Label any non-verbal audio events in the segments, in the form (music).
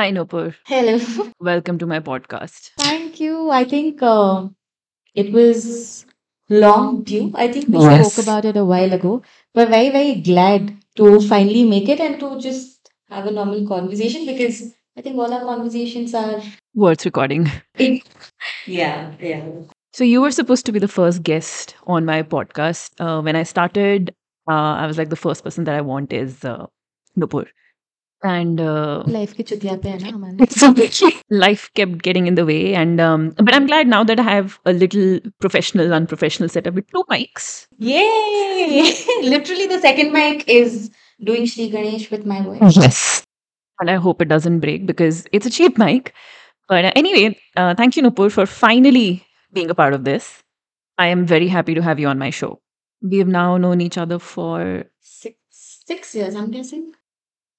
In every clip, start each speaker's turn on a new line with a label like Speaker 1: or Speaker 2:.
Speaker 1: Hi, Nupur.
Speaker 2: Hello.
Speaker 1: Welcome to my podcast.
Speaker 2: Thank you. I think uh, it was long due. I think we spoke about it a while ago. We're very, very glad to finally make it and to just have a normal conversation because I think all our conversations are.
Speaker 1: Worth recording.
Speaker 2: Yeah, yeah.
Speaker 1: So, you were supposed to be the first guest on my podcast. Uh, when I started, uh, I was like, the first person that I want is uh, Nupur and uh, (laughs)
Speaker 2: life
Speaker 1: kept getting in the way and um, but i'm glad now that i have a little professional unprofessional setup with two mics.
Speaker 2: Yay! (laughs) Literally the second mic is doing shri ganesh with my voice.
Speaker 1: Yes. And i hope it doesn't break because it's a cheap mic. But uh, anyway uh, thank you nupur for finally being a part of this. I am very happy to have you on my show. We have now known each other for
Speaker 2: six six years i'm guessing.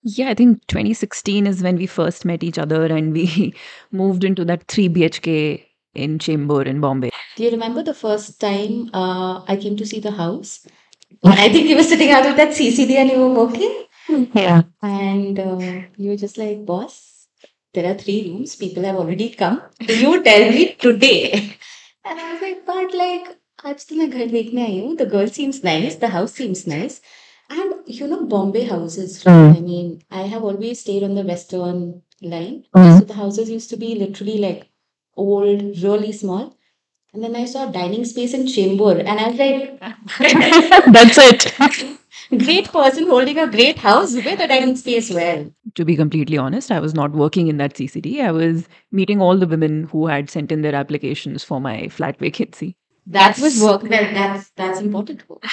Speaker 1: Yeah, I think 2016 is when we first met each other and we (laughs) moved into that 3 BHK in Chembur in Bombay.
Speaker 2: Do you remember the first time uh, I came to see the house? (laughs) I think you were sitting out of that CCD and you were working.
Speaker 1: Yeah.
Speaker 2: And uh, you were just like, boss, there are three rooms. People have already come. You tell me today. (laughs) And I was like, but like, आज तो मैं घर the house. The girl seems nice. The house seems nice." And you know, Bombay houses, right? Hmm. I mean, I have always stayed on the western line. Hmm. So the houses used to be literally like old, really small. And then I saw dining space in Chembur, and I was like, (laughs)
Speaker 1: That's it. (laughs)
Speaker 2: great person holding a great house with a dining space well.
Speaker 1: to be completely honest, I was not working in that CCD. I was meeting all the women who had sent in their applications for my flat vacancy.
Speaker 2: That was work. Well, that's that's important work.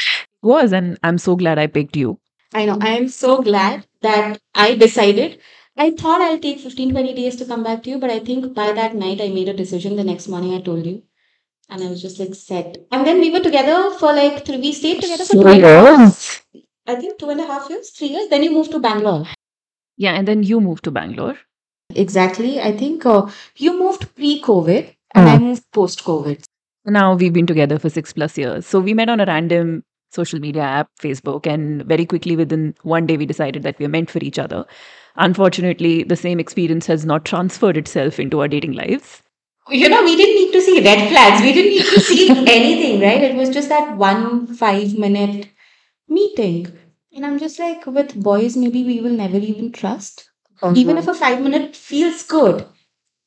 Speaker 1: Was and I'm so glad I picked you.
Speaker 2: I know. I am so glad that I decided. I thought I'll take 15, 20 days to come back to you, but I think by that night I made a decision. The next morning I told you. And I was just like set. And then we were together for like three, we stayed together for three years. I think two and a half years, three years. Then you moved to Bangalore.
Speaker 1: Yeah, and then you moved to Bangalore.
Speaker 2: Exactly. I think uh, you moved pre-COVID and I moved post-COVID.
Speaker 1: Now we've been together for six plus years. So we met on a random social media app, Facebook, and very quickly within one day we decided that we are meant for each other. Unfortunately, the same experience has not transferred itself into our dating lives.
Speaker 2: You know, we didn't need to see red flags. We didn't need to see (laughs) anything, right? It was just that one five-minute meeting. And I'm just like, with boys, maybe we will never even trust. Even mm-hmm. if a five-minute feels good,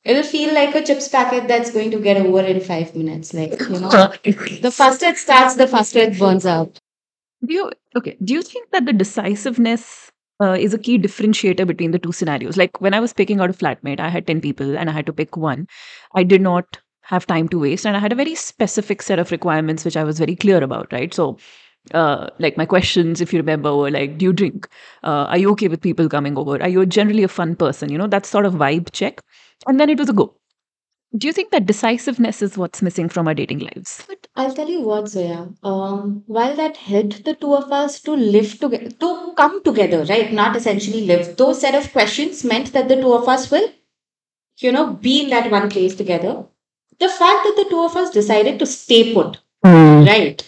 Speaker 2: it'll feel like a chips packet that's going to get over in five minutes. Like, you know, (laughs) the faster it starts, the faster it burns out.
Speaker 1: Do you okay? Do you think that the decisiveness uh, is a key differentiator between the two scenarios? Like when I was picking out a flatmate, I had ten people and I had to pick one. I did not have time to waste, and I had a very specific set of requirements which I was very clear about. Right, so. Uh, like my questions, if you remember, were like, "Do you drink? Uh, are you okay with people coming over? Are you generally a fun person? You know that sort of vibe check." And then it was a go. Do you think that decisiveness is what's missing from our dating lives?
Speaker 2: But I'll tell you what, Zoya. Um, while that helped the two of us to live together, to come together, right? Not essentially live. Those set of questions meant that the two of us will, you know, be in that one place together. The fact that the two of us decided to stay put, right?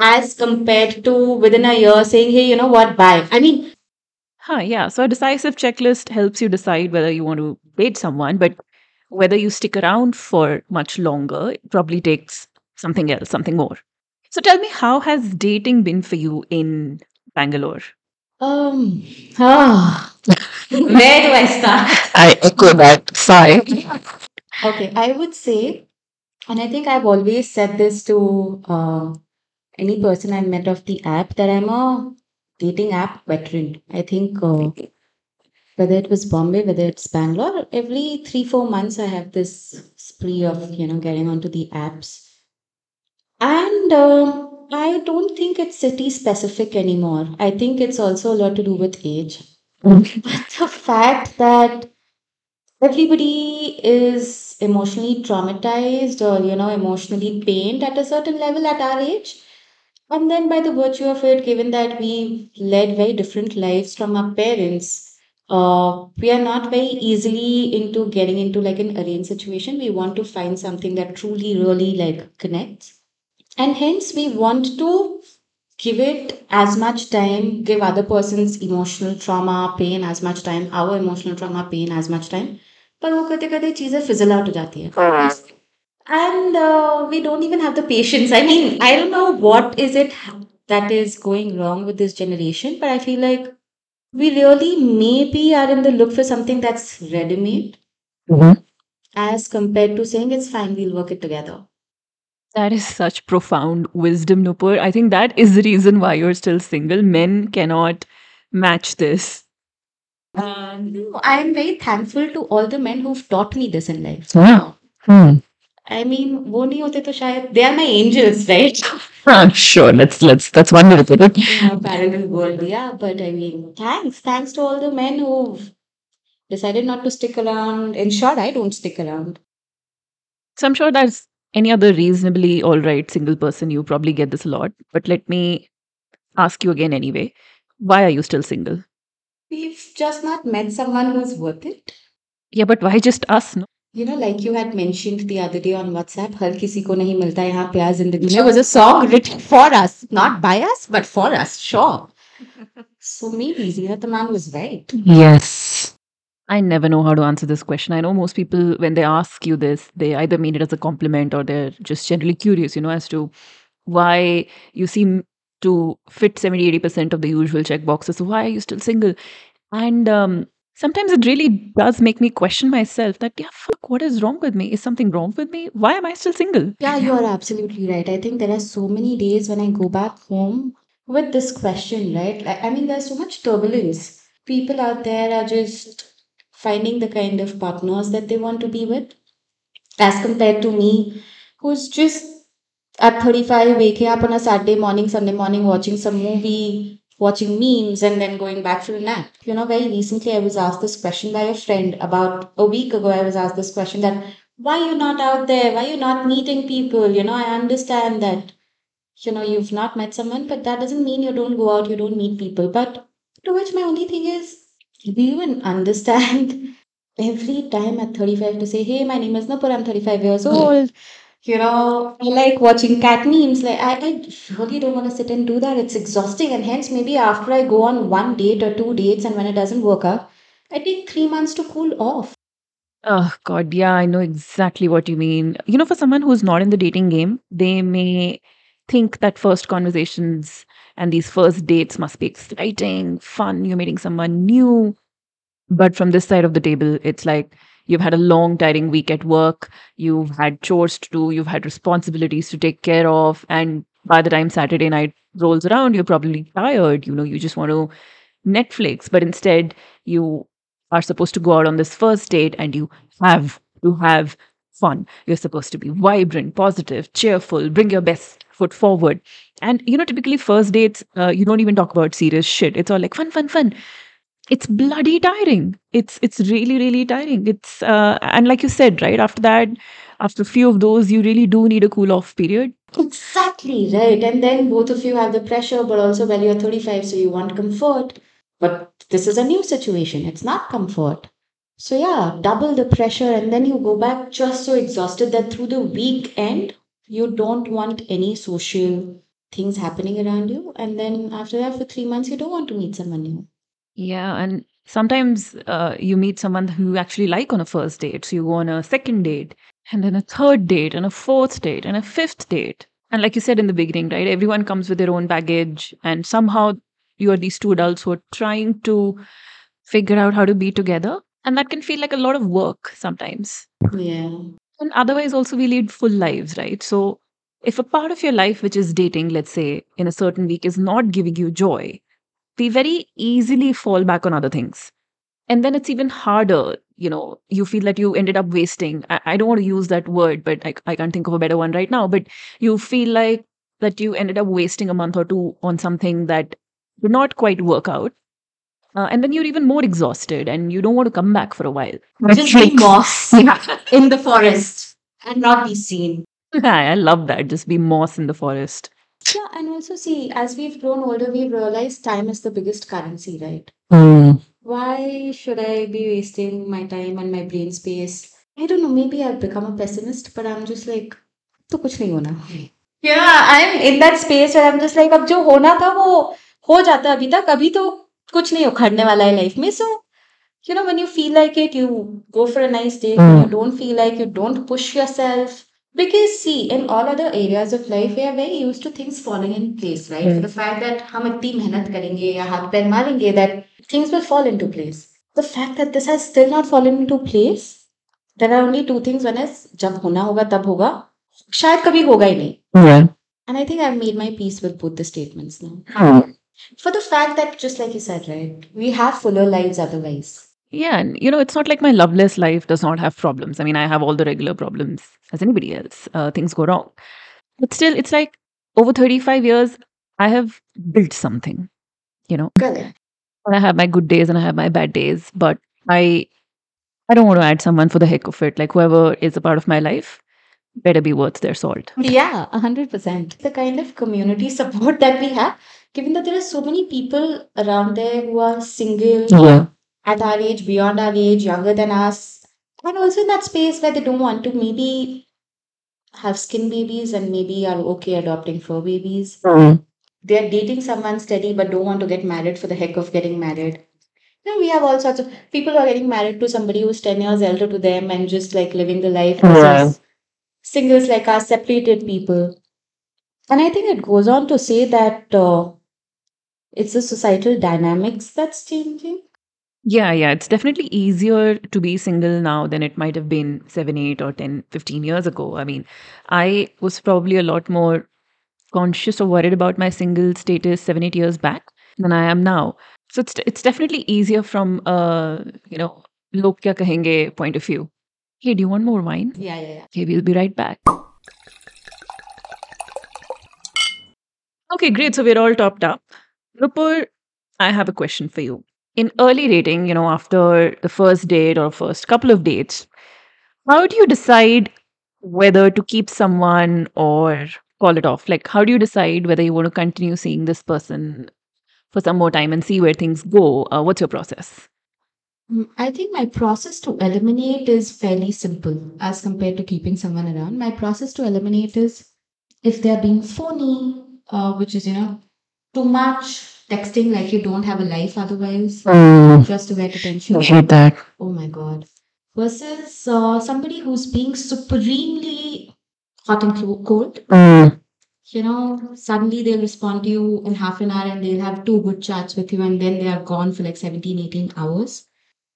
Speaker 2: As compared to within a year saying, hey, you know what, bye. I mean,
Speaker 1: Huh, yeah. So a decisive checklist helps you decide whether you want to date someone, but whether you stick around for much longer it probably takes something else, something more. So tell me, how has dating been for you in Bangalore?
Speaker 2: um, ah, (laughs) where do I start?
Speaker 1: I echo that sigh.
Speaker 2: Okay, I would say, and I think I've always said this to uh, any person I met of the app, that I'm a dating app veteran. I think uh, whether it was Bombay, whether it's Bangalore, every three, four months I have this spree of, you know, getting onto the apps. And um, I don't think it's city specific anymore. I think it's also a lot to do with age. But the fact that everybody is emotionally traumatized or you know emotionally pained at a certain level at our age and then by the virtue of it given that we led very different lives from our parents uh, we are not very easily into getting into like an arranged situation we want to find something that truly really like connects and hence we want to give it as much time, give other person's emotional trauma, pain as much time, our emotional trauma, pain as much time. पर वो करते करते चीजें fizzle out हो जाती है and uh, we don't even have the patience i mean i don't know what is it that is going wrong with this generation but i feel like we really maybe are in the look for something that's ready made as compared to saying it's fine we'll work it together
Speaker 1: That is such profound wisdom, Nupur. I think that is the reason why you're still single. Men cannot match this.
Speaker 2: um, no, i am very thankful to all the men who've taught me this in life
Speaker 1: Yeah. Hmm.
Speaker 2: I mean, वो नहीं होते तो शायद they are my angels, right? (laughs)
Speaker 1: Ah, sure. Let's let's that's one way to put it.
Speaker 2: In our parallel world, yeah. But I mean, thanks, thanks to all the men who've decided not to stick around. In short, I don't stick around.
Speaker 1: So I'm sure that's any other reasonably all right single person. You probably get this a lot. But let me ask you again anyway. Why are you still single?
Speaker 2: We've just not met someone who's worth it.
Speaker 1: Yeah, but why just us? No?
Speaker 2: You know, like you had mentioned the other day on WhatsApp, हर किसी को नहीं मिलता यहाँ प्यार जिंदगी में was a song written for us, not hmm. by us, but for us, sure. (laughs) so maybe Zeenat Aman was right.
Speaker 1: Yes. I never know how to answer this question. I know most people, when they ask you this, they either mean it as a compliment or they're just generally curious, you know, as to why you seem to fit 70 80% of the usual check boxes. Why are you still single? And um, sometimes it really does make me question myself that, yeah, fuck, what is wrong with me? Is something wrong with me? Why am I still single?
Speaker 2: Yeah, you are absolutely right. I think there are so many days when I go back home with this question, right? I mean, there's so much turbulence. People out there are just finding the kind of partners that they want to be with, as compared to me, who's just at 35 waking up on a Saturday morning, Sunday morning, watching some movie, watching memes, and then going back for a nap. You know, very recently I was asked this question by a friend. About a week ago, I was asked this question that why you not out there? Why you not meeting people? You know, I understand that you know you've not met someone, but that doesn't mean you don't go out, you don't meet people. But to which my only thing is, do you even understand (laughs) every time at 35 to say, hey, my name is Nupur, I'm 35 years hmm. old. You know, I like watching cat memes. Like I, I really don't want to sit and do that. It's exhausting. And hence maybe after I go on one date or two dates and when it doesn't work out, I take three months to cool off.
Speaker 1: Oh God, yeah, I know exactly what you mean. You know, for someone who's not in the dating game, they may think that first conversations and these first dates must be exciting, fun, you're meeting someone new. But from this side of the table, it's like you've had a long, tiring week at work, you've had chores to do, you've had responsibilities to take care of, and by the time Saturday night rolls around, you're probably tired. You know, you just want to Netflix, but instead you are supposed to go out on this first date and you have to have fun. You're supposed to be vibrant, positive, cheerful, bring your best foot forward. And you know, typically first dates, uh, you don't even talk about serious shit. It's all like fun, fun, fun. It's bloody tiring. It's it's really, really tiring. It's uh, and like you said, right after that, after a few of those, you really do need a cool off period.
Speaker 2: Exactly right. And then both of you have the pressure, but also well, you're 35, so you want comfort. But this is a new situation. It's not comfort. So yeah, double the pressure, and then you go back just so exhausted that through the weekend you don't want any social things happening around you. And then after that, for three months, you don't want to meet someone new.
Speaker 1: Yeah, and sometimes uh, you meet someone who you actually like on a first date. So you go on a second date, and then a third date, and a fourth date, and a fifth date. And like you said in the beginning, right? Everyone comes with their own baggage, and somehow you are these two adults who are trying to figure out how to be together. And that can feel like a lot of work sometimes.
Speaker 2: Yeah.
Speaker 1: And otherwise, also, we lead full lives, right? So, if a part of your life, which is dating, let's say, in a certain week, is not giving you joy, we very easily fall back on other things. And then it's even harder. You know, you feel that you ended up wasting. I, I don't want to use that word, but I, I can't think of a better one right now. But you feel like that you ended up wasting a month or two on something that did not quite work out. Uh, and then you're even more exhausted and you don't want to come back for a while.
Speaker 2: Just be moss (laughs) in the forest and not be seen. (laughs)
Speaker 1: I love that. Just be moss in the forest.
Speaker 2: Yeah, and also see, as we've grown older, we've realized time is the biggest currency, right? Why should I be wasting my time and my brain space? I don't know, maybe I've become a pessimist, but I'm just like, तो कुछ नहीं होना. Yeah, I'm in that space where I'm just like अब जो होना था वो हो जाता है अभी तक अभी तो कुछ नहीं उखड़ने वाला है लाइफ में so you know when you feel like it you go for a nice date when you don't feel like you don't push yourself because see in all other areas of life we are very used to things falling in place right for the fact that हम इतनी मेहनत करेंगे या हाथ पैर मारेंगे that things will fall into place the fact that this has still not fallen into place there are only two things one is जब होना होगा तब होगा शायद कभी होगा ही नहीं
Speaker 1: Yeah.
Speaker 2: and I think I've made my peace with both the statements now. For the fact that, just like you said, right, we have fuller lives otherwise.
Speaker 1: Yeah, and you know, it's not like my loveless life does not have problems. I mean, I have all the regular problems as anybody else. Uh, things go wrong. But still, it's like over 35 years, I have built something, you know.
Speaker 2: Correct.
Speaker 1: And I have my good days and I have my bad days, but I I don't want to add someone for the heck of it. Like whoever is a part of my life better be worth their salt.
Speaker 2: Yeah, a hundred percent. The kind of community (laughs) support that we have, given that there are so many people around there who are single
Speaker 1: Yeah.
Speaker 2: At our age, beyond our age, younger than us, and also in that space where they don't want to maybe have skin babies and maybe are okay adopting fur babies. They're dating someone steady but don't want to get married for the heck of getting married. You know, we have all sorts of people who are getting married to somebody who's 10 years elder to them and just like living the life versus singles like us, separated people. And I think it goes on to say that uh, it's the societal dynamics that's changing.
Speaker 1: Yeah, yeah. It's definitely easier to be single now than it might have been 7, 8, or 10, 15 years ago. I mean, I was probably a lot more conscious or worried about my single status 7, 8 years back than I am now. So it's, it's definitely easier from, uh, you know, log kya kahenge point of view. Hey, do you want more wine?
Speaker 2: Yeah, yeah, yeah.
Speaker 1: Okay, we'll be right back. Okay, great. So we're all topped up. Nupur, I have a question for you. In early dating, you know, after the first date or first couple of dates, how do you decide whether to keep someone or call it off? Like, how do you decide whether you want to continue seeing this person for some more time and see where things go? Uh, what's your process?
Speaker 2: Mm, I think my process to eliminate is fairly simple as compared to keeping someone around. My process to eliminate is if they're being phony, uh, which is, you know, too much texting like you don't have a life otherwise, hmm. just to get attention.
Speaker 1: I hate that.
Speaker 2: Oh my God. Versus uh, somebody who's being supremely hot and cold. Hmm. You know, suddenly they'll respond to you in half an hour and they'll have two good chats with you and then they are gone for like 17, 18 hours.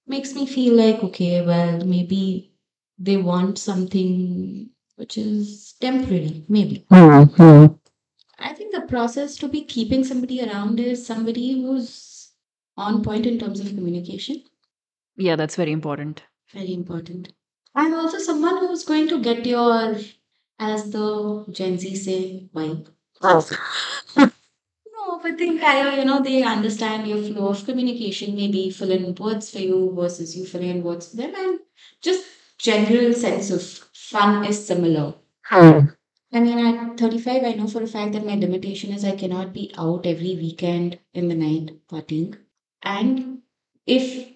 Speaker 2: Makes me feel like, okay, well, maybe they want something which is temporary, maybe. Hmm, I think the process to be keeping somebody around is somebody who's on point in terms of communication.
Speaker 1: Yeah, that's very important.
Speaker 2: Very important. And also someone who's going to get your, as the Gen Z say, vibe. (laughs) No, but the entire, you know, they understand your flow of communication, maybe fill in words for you versus you fill in words for them, and just general sense of fun is similar. Hmm. I mean, at 35, I know for a fact that my limitation is I cannot be out every weekend in the night partying. And if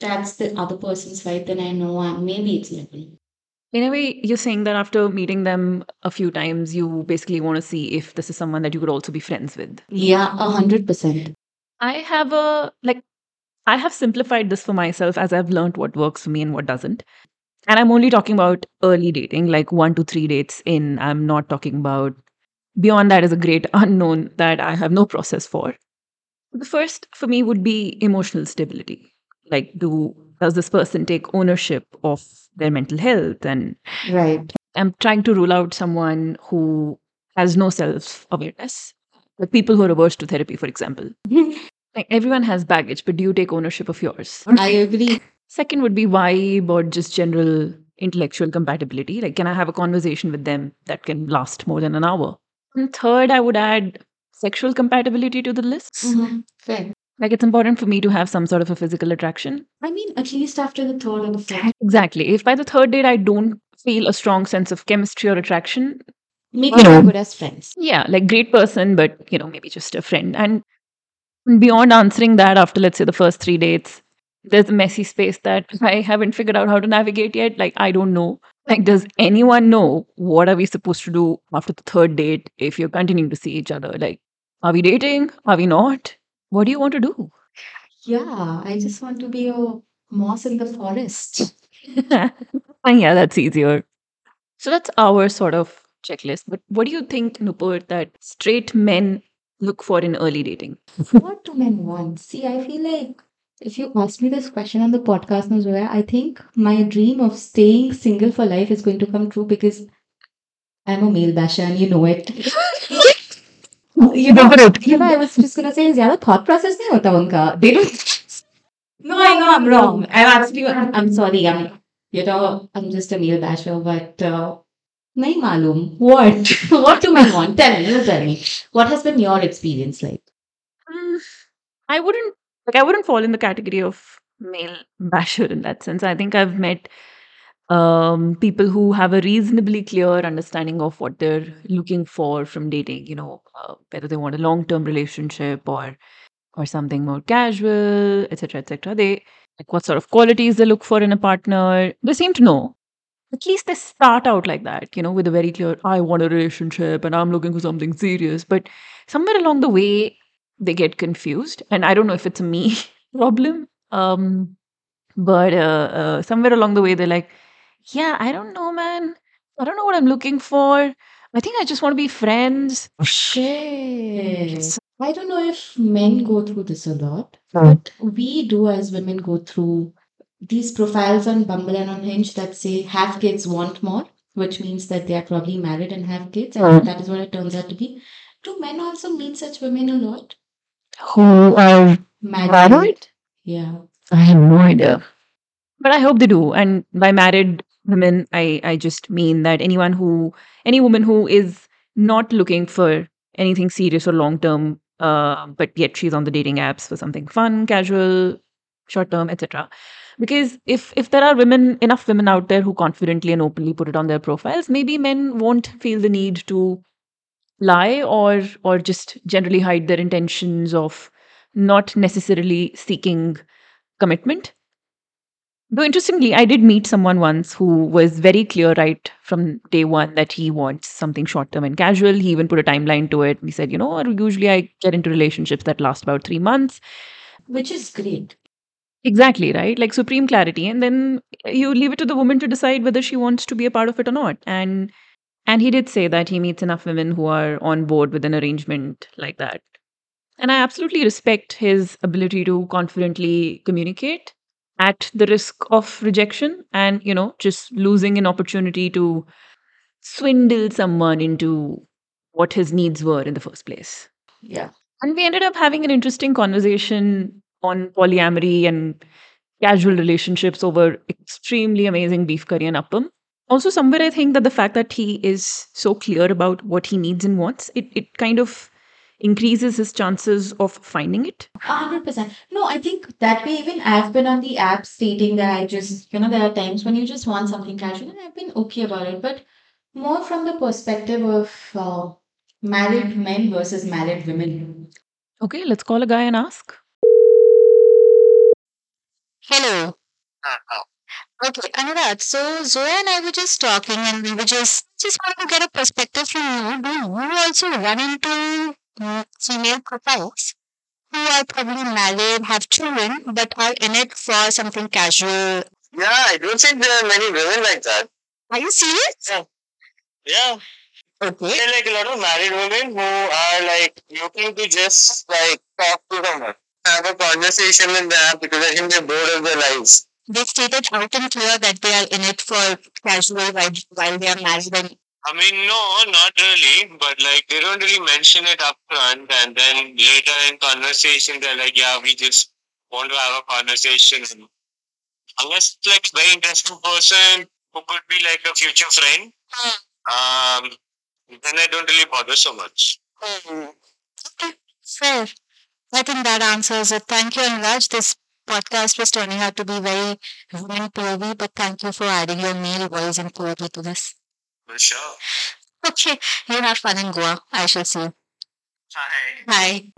Speaker 2: that's the other person's vibe, then I know uh, maybe it's level.
Speaker 1: In a way, you're saying that after meeting them a few times, you basically want to see if this is someone that you could also be friends with.
Speaker 2: Yeah, a hundred percent.
Speaker 1: I have a like I have simplified this for myself as I've learned what works for me and what doesn't. And I'm only talking about early dating, like one to three dates in. I'm not talking about beyond that is a great (laughs) unknown that I have no process for. The first for me would be emotional stability. Like, do does this person take ownership of their mental health? And
Speaker 2: Right.
Speaker 1: I'm trying to rule out someone who has no self awareness. Like people who are averse to therapy, for example. (laughs) Like everyone has baggage, but do you take ownership of yours?
Speaker 2: I agree.
Speaker 1: Second would be vibe or just general intellectual compatibility. Like, can I have a conversation with them that can last more than an hour? And third, I would add sexual compatibility to the list.
Speaker 2: Mhm. Fair.
Speaker 1: Like, it's important for me to have some sort of a physical attraction.
Speaker 2: I mean, at least after the third or the fourth.
Speaker 1: Exactly. If by the third date I don't feel a strong sense of chemistry or attraction,
Speaker 2: Maybe
Speaker 1: know.
Speaker 2: good as friends.
Speaker 1: yeah, like great person, but you know, maybe just a friend. And beyond answering that after, let's say, the first three dates, there's a messy space that I haven't figured out how to navigate yet. Like, I don't know. Like, does anyone know what are we supposed to do after the third date if you're continuing to see each other? Like, are we dating? Are we not? What do you want to do?
Speaker 2: Yeah, I just want to be a moss in the forest.
Speaker 1: and (laughs) yeah, that's easier. So that's our sort of checklist. But what do you think, Nupur, that straight men look for in early dating?
Speaker 2: What do men want? See, I feel like if you ask me this question on the podcast, Nazura, I think my dream of staying single for life is going to come true because I'm a male basher and you know it. you know, you know, I was just gonna say, yeah, thought process nahi hota unka. They don't. No, I know I'm wrong. I'm absolutely. I'm, I'm sorry. I'm, you know, I'm just a male basher, but. Uh, malum. What? (laughs) what do I want? Tell me, you tell me. What has been your experience like?
Speaker 1: I wouldn't like I wouldn't fall in the category of male basher in that sense. I think I've met um, people who have a reasonably clear understanding of what they're looking for from dating. You know, uh, whether they want a long-term relationship or or something more casual, etc., etc. They like what sort of qualities they look for in a partner. They seem to know. At least they start out like that, you know, with a very clear, I want a relationship and I'm looking for something serious. But somewhere along the way, they get confused. And I don't know if it's a me (laughs) problem. Um, but uh, uh, somewhere along the way, they're like, yeah, I don't know, man. I don't know what I'm looking for. I think I just want to be friends.
Speaker 2: Shit. I don't know if men go through this a lot, but we do as women go through these profiles on Bumble and on Hinge that say have kids, want more, which means that they are probably married and have kids, and
Speaker 1: Hmm.
Speaker 2: that is what it turns out to be. Do men also meet such women a lot?
Speaker 1: Who are
Speaker 2: Married? Yeah.
Speaker 1: I have no idea. But I hope they do. And by married women, I, I just mean that anyone who, any woman who is not looking for anything serious or long term, uh, but yet she's on the dating apps for something fun, casual, short term, etc. Because if if there are women, enough women out there who confidently and openly put it on their profiles, maybe men won't feel the need to lie or or just generally hide their intentions of not necessarily seeking commitment. Though interestingly, I did meet someone once who was very clear right from day one that he wants something short term and casual. He even put a timeline to it. He said, you know, usually I get into relationships that last about three months.
Speaker 2: Which is great.
Speaker 1: Exactly, right? Like supreme clarity. And then you leave it to the woman to decide whether she wants to be a part of it or not. And and he did say that he meets enough women who are on board with an arrangement like that. And I absolutely respect his ability to confidently communicate at the risk of rejection and, you know, just losing an opportunity to swindle someone into what his needs were in the first place.
Speaker 2: Yeah.
Speaker 1: And we ended up having an interesting conversation on polyamory and casual relationships over extremely amazing beef curry and appam. Also, somewhere I think that the fact that he is so clear about what he needs and wants, it, it kind of increases his chances of finding it.
Speaker 2: A hundred percent. No, I think that way even I've been on the app stating that I just, you know, there are times when you just want something casual and I've been okay about it. But more from the perspective of uh, married men versus married women.
Speaker 1: Okay, let's call a guy and ask.
Speaker 3: Hello. Okay, Anurag. So Zoya and I were just talking, and we were just just want to get a perspective from you. Do you also run into mm, female profiles who are probably married, have children, but are in it for something casual?
Speaker 4: Yeah, I don't think there are many women like that.
Speaker 3: Are you serious?
Speaker 4: Yeah,
Speaker 3: Okay.
Speaker 4: there are like a lot of married women who are like looking to just like talk to someone, have a conversation with them because I think they're bored of their lives.
Speaker 3: They stated out and clear that they are in it for casual while, while they are married and
Speaker 4: I mean, no, not really, but like they don't really mention it up front, and then later in conversation, they're like, yeah, we just want to have a conversation. And unless it's like very interesting person who could be like a future friend, um, then I don't really bother so much.
Speaker 3: Hmm. Okay, fair. I think that answers it. Thank you, Anurag. This podcast was turning out to be very women POV, but thank you for adding your male voice and POV to this.
Speaker 4: For sure.
Speaker 3: Okay, you have fun in Goa. I shall see you.
Speaker 4: Hi.
Speaker 3: Bye.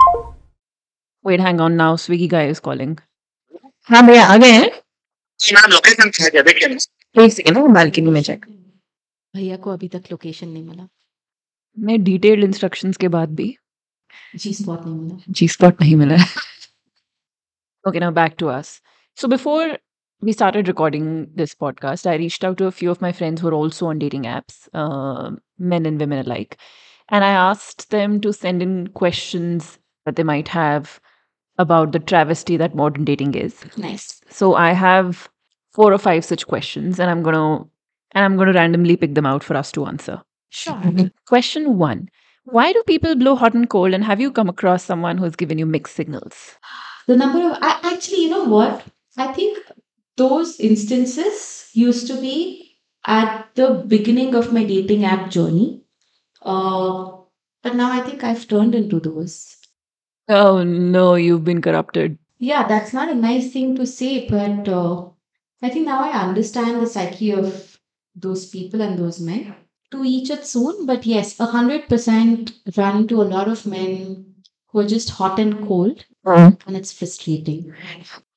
Speaker 1: Wait, hang on now. Swiggy guy is calling. हाँ भैया आ गए हैं
Speaker 4: ma'am location क्या है देखिए
Speaker 1: एक second मैं balcony में चेक
Speaker 2: भैया को अभी तक लोकेशन नहीं मिला
Speaker 1: मैं डिटेल्ड इंस्ट्रक्शंस के बाद भी
Speaker 2: जी स्पॉट नहीं मिला
Speaker 1: G spot nahi mila. Okay, now back to us. So before we started recording this podcast, I reached out to a few of my friends who are also on dating apps, uh, men and women alike, and I asked them to send in questions that they might have about the travesty that modern dating is.
Speaker 2: Nice.
Speaker 1: So I have four or five such questions, and I'm gonna and I'm gonna randomly pick them out for us to answer.
Speaker 2: Sure. (laughs)
Speaker 1: Question one. Why do people blow hot and cold? And have you come across someone who's given you mixed signals? (gasps) (gasps) (gasps)
Speaker 2: The number of I actually, you know what? I think those instances used to be at the beginning of my dating app journey. Uh, but now I think I've turned into those.
Speaker 1: Oh no, you've been corrupted.
Speaker 2: Yeah, that's not a nice thing to say, but uh, I think now I understand the psyche of those people and those men. To each its own, but yes, a hundred percent run into a lot of men who are just hot and cold, hmm. and it's frustrating.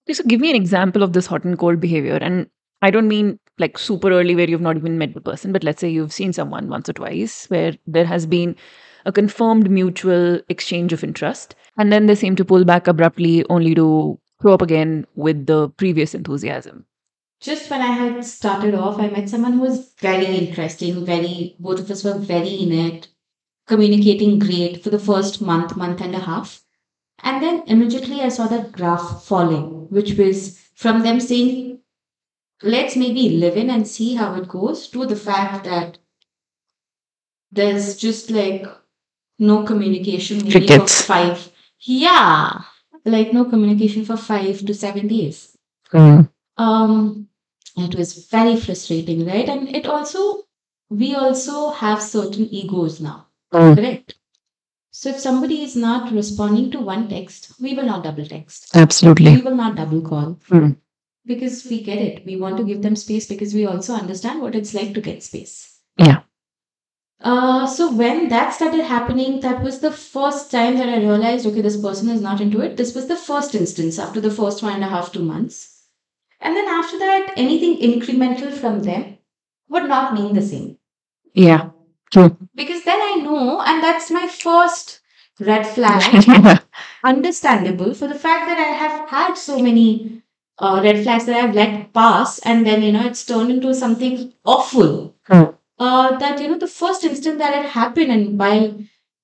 Speaker 1: Okay, so give me an example of this hot and cold behavior. And I don't mean like super early where you've not even met the person, but let's say you've seen someone once or twice where there has been a confirmed mutual exchange of interest. And then they seem to pull back abruptly only to throw up again with the previous enthusiasm.
Speaker 2: Just when I had started off, I met someone who was very interesting, very, both of us were very in it, communicating great for the first month, month and a half. And then immediately I saw that graph falling, which was from them saying, let's maybe live in and see how it goes, to the fact that there's just like no communication maybe for five. Yeah, like no communication for five to seven days um it was very frustrating right and it also we also have certain egos now
Speaker 1: Mm.
Speaker 2: correct so if somebody is not responding to one text we will not double text
Speaker 1: Absolutely.
Speaker 2: we will not double call
Speaker 1: Mm.
Speaker 2: because we get it we want to give them space because we also understand what it's like to get space
Speaker 1: Yeah.
Speaker 2: uh, so when that started happening, that was the first time that I realized, okay, this person is not into it. This was the first instance after the first one and a half, two months. And then after that, anything incremental from them would not mean the same.
Speaker 1: Yeah. True.
Speaker 2: Because then I know, and that's my first red flag, (laughs) understandable for the fact that I have had so many uh, red flags that I've let pass, and then, you know, it's turned into something awful.
Speaker 1: Hmm.
Speaker 2: Uh, that, you know, the first instant that it happened, and while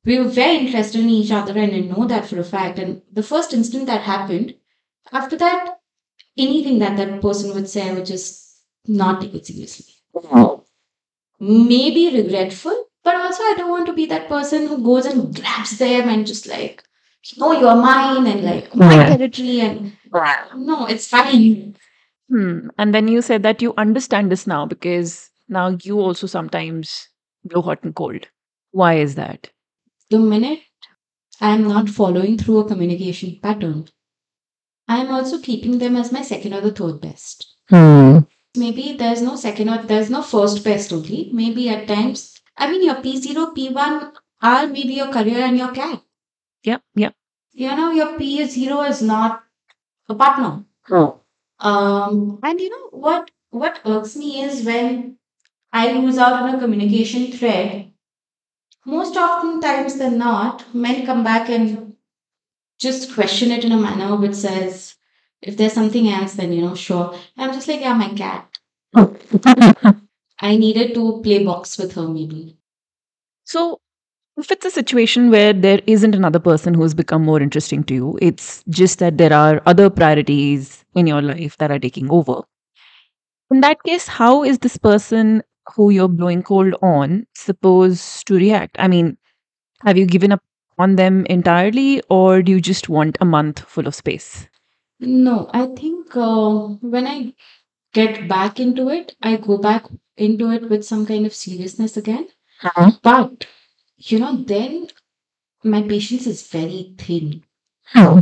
Speaker 2: we were very interested in each other, and I know that for a fact, and the first instant that happened, after that, anything that that person would say, I would just not take it seriously maybe regretful, but also I don't want to be that person who goes and grabs them and just like, no, you're mine and like my
Speaker 1: Yeah.
Speaker 2: territory and no, it's fine.
Speaker 1: Hmm. And then you said that you understand this now because now you also sometimes blow hot and cold. Why is that?
Speaker 2: The minute I'm not following through a communication pattern, I'm also keeping them as my second or the third best.
Speaker 1: Hmm.
Speaker 2: Maybe there's no second or there's no first best only. Maybe at times, I mean, your P0, P1 are maybe your career and your cat.
Speaker 1: Yep. Yep.
Speaker 2: You know, your P0 is not a partner. Um, and you know what? What irks me is when I lose out on a communication thread. Most often times than not, men come back and just question it in a manner which says, "If there's something else, then you know, sure." I'm just like, "Yeah, my cat. (laughs) I needed to play box with her, maybe."
Speaker 1: So, if it's a situation where there isn't another person who's become more interesting to you, it's just that there are other priorities in your life that are taking over. In that case, how is this person who you're blowing cold on supposed to react? I mean, have you given up on them entirely, or do you just want a month full of space?
Speaker 2: No, I think uh, when I get back into it, I go back into it with some kind of seriousness again. But, you know, then my patience is very thin.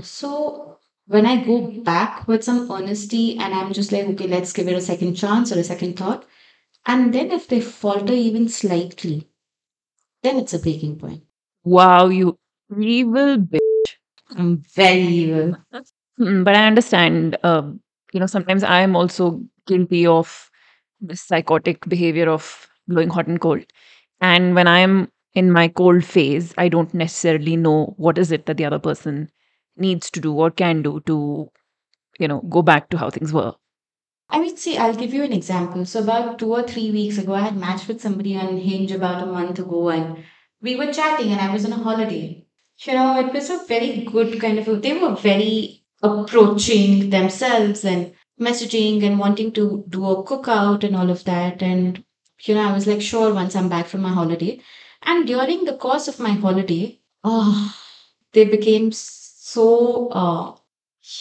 Speaker 2: So when I go back with some honesty and I'm just like, okay, let's give it a second chance or a second thought. And then if they falter even slightly, then it's a breaking point.
Speaker 1: Wow, you evil bitch.
Speaker 2: I'm very evil. (laughs)
Speaker 1: Mm, But I understand. Um, you know, sometimes I am also guilty of this psychotic behavior of blowing hot and cold. And when I'm in my cold phase, I don't necessarily know what is it that the other person needs to do or can do to, you know, go back to how things were.
Speaker 2: I would say I'll give you an example. So about two or three weeks ago, I had matched with somebody on Hinge about a month ago, and we were chatting, and I was on a holiday. You know, it was a very good kind of. They were very approaching themselves and messaging and wanting to do a cookout and all of that. And you know, I was like, sure, once I'm back from my holiday. And during the course of my holiday, oh, they became so uh,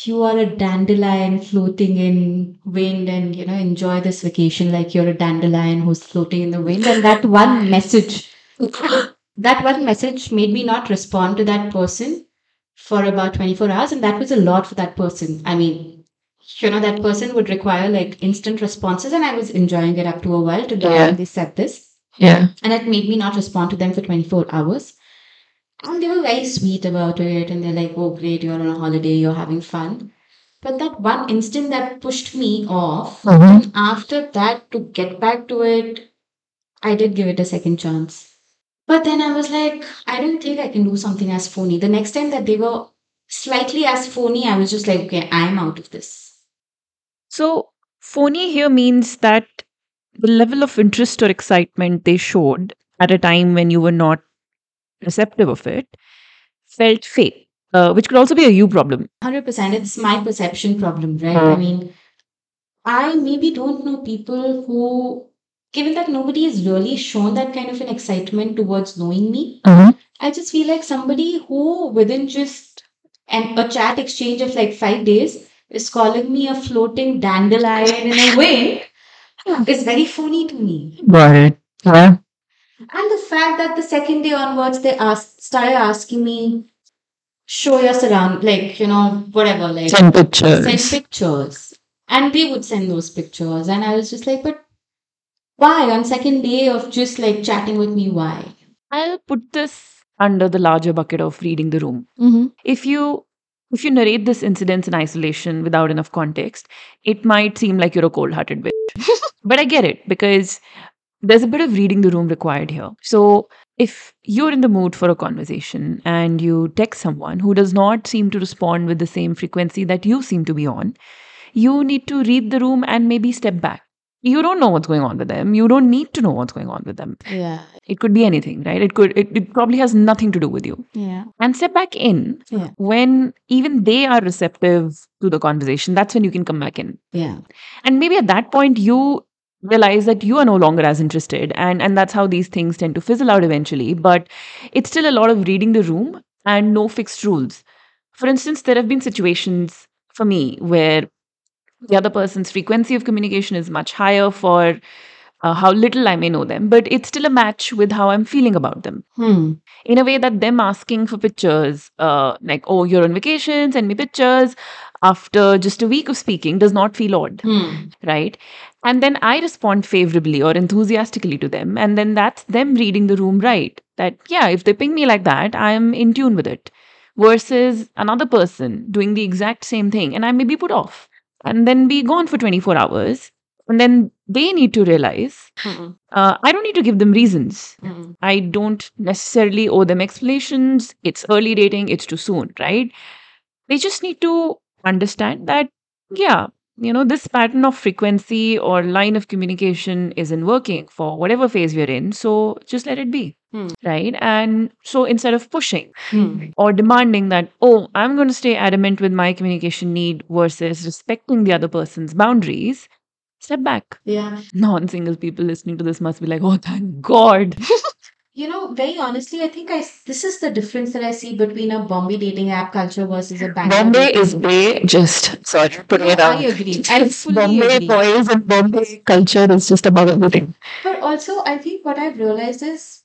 Speaker 2: you are a dandelion floating in wind and you know enjoy this vacation like you're a dandelion who's floating in the wind and that one message (gasps) that one message made me not respond to that person for about 24 hours and that was a lot for that person i mean you know that person would require like instant responses and i was enjoying it up to a while to
Speaker 1: Yeah.
Speaker 2: they said this
Speaker 1: Yeah.
Speaker 2: and it made me not respond to them for 24 hours and they were very sweet about it and they're like oh great you're on a holiday you're having fun but that one instant that pushed me off
Speaker 1: Mhm.
Speaker 2: after that to get back to it i did give it a second chance but then i was like i don't think i can do something as phony. The next time that they were slightly as phony i was just like okay i'm out of this.
Speaker 1: So, phony here means that the level of interest or excitement they showed at a time when you were not receptive of it felt fake, uh, which could also be a you problem.
Speaker 2: 100% it's my perception problem right? I mean i maybe don't know people who given that nobody has really shown that kind of an excitement towards knowing me mm-hmm. i just feel like somebody who within just an, a chat exchange of like five days is calling me a floating dandelion in a wind (laughs) is very phony to me
Speaker 1: it. Yeah.
Speaker 2: and the fact that the second day onwards they ask started asking me show your surround like you know whatever like
Speaker 1: Send pictures.
Speaker 2: send pictures and they would send those pictures and i was just like but why on second day of just like chatting with me why
Speaker 1: I'll put this under the larger bucket of reading the room.
Speaker 2: mm-hmm.
Speaker 1: If you if you narrate this incident in isolation without enough context, it might seem like you're a cold-hearted bitch. (laughs) but I get it because there's a bit of reading the room required here. So if you're in the mood for a conversation and you text someone who does not seem to respond with the same frequency that you seem to be on, you need to read the room and maybe step back. You don't know what's going on with them. You don't need to know what's going on with them.
Speaker 2: yeah
Speaker 1: It could be anything, right? It could it, it probably has nothing to do with you.
Speaker 2: yeah
Speaker 1: And step back in
Speaker 2: Yeah.
Speaker 1: when even they are receptive to the conversation. That's when you can come back in.
Speaker 2: yeah
Speaker 1: And maybe at that point you realize that you are no longer as interested and and that's how these things tend to fizzle out eventually but it's still a lot of reading the room and no fixed rules for instance there have been situations for me where the other person's frequency of communication is much higher for uh, how little i may know them but it's still a match with how i'm feeling about them
Speaker 2: hmm
Speaker 1: in a way that them asking for pictures uh, like oh you're on vacation send me pictures after just a week of speaking does not feel odd
Speaker 2: hmm
Speaker 1: right? And then I respond favorably or enthusiastically to them. And then that's them reading the room right. That, yeah, if they ping me like that, I'm in tune with it. Versus another person doing the exact same thing and I may be put off and then be gone for 24 hours. And then they need to realize
Speaker 2: Hmm.
Speaker 1: uh, I don't need to give them reasons.
Speaker 2: Hmm.
Speaker 1: I don't necessarily owe them explanations. It's early dating, it's too soon, right? They just need to understand that, yeah, you know, this pattern of frequency or line of communication isn't working for whatever phase we're in. So just let it be,
Speaker 2: Hmm.
Speaker 1: right? And so instead of pushing
Speaker 2: Hmm.
Speaker 1: or demanding that, oh, I'm going to stay adamant with my communication need versus respecting the other person's boundaries, step back.
Speaker 2: yeah (laughs)
Speaker 1: Non single people listening to this must be like, oh, thank God. (laughs)
Speaker 2: You know, very honestly, I think I this is the difference that I see between a Bombay dating app culture versus a Bangalore.
Speaker 1: Bombay
Speaker 2: dating-
Speaker 1: is way just sorry putting
Speaker 2: No,
Speaker 1: it out.
Speaker 2: I agree. I fully
Speaker 1: Bombay
Speaker 2: agree.
Speaker 1: boys and Bombay culture is just about everything.
Speaker 2: But also, I think what I've realized is